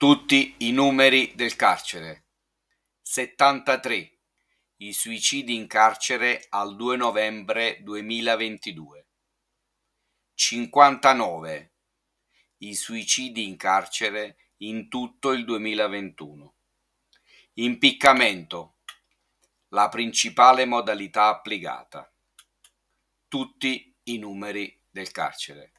Tutti i numeri del carcere. 73. I suicidi in carcere al 2 novembre 2022. 59. I suicidi in carcere in tutto il 2021. Impiccamento. La principale modalità applicata. Tutti i numeri del carcere.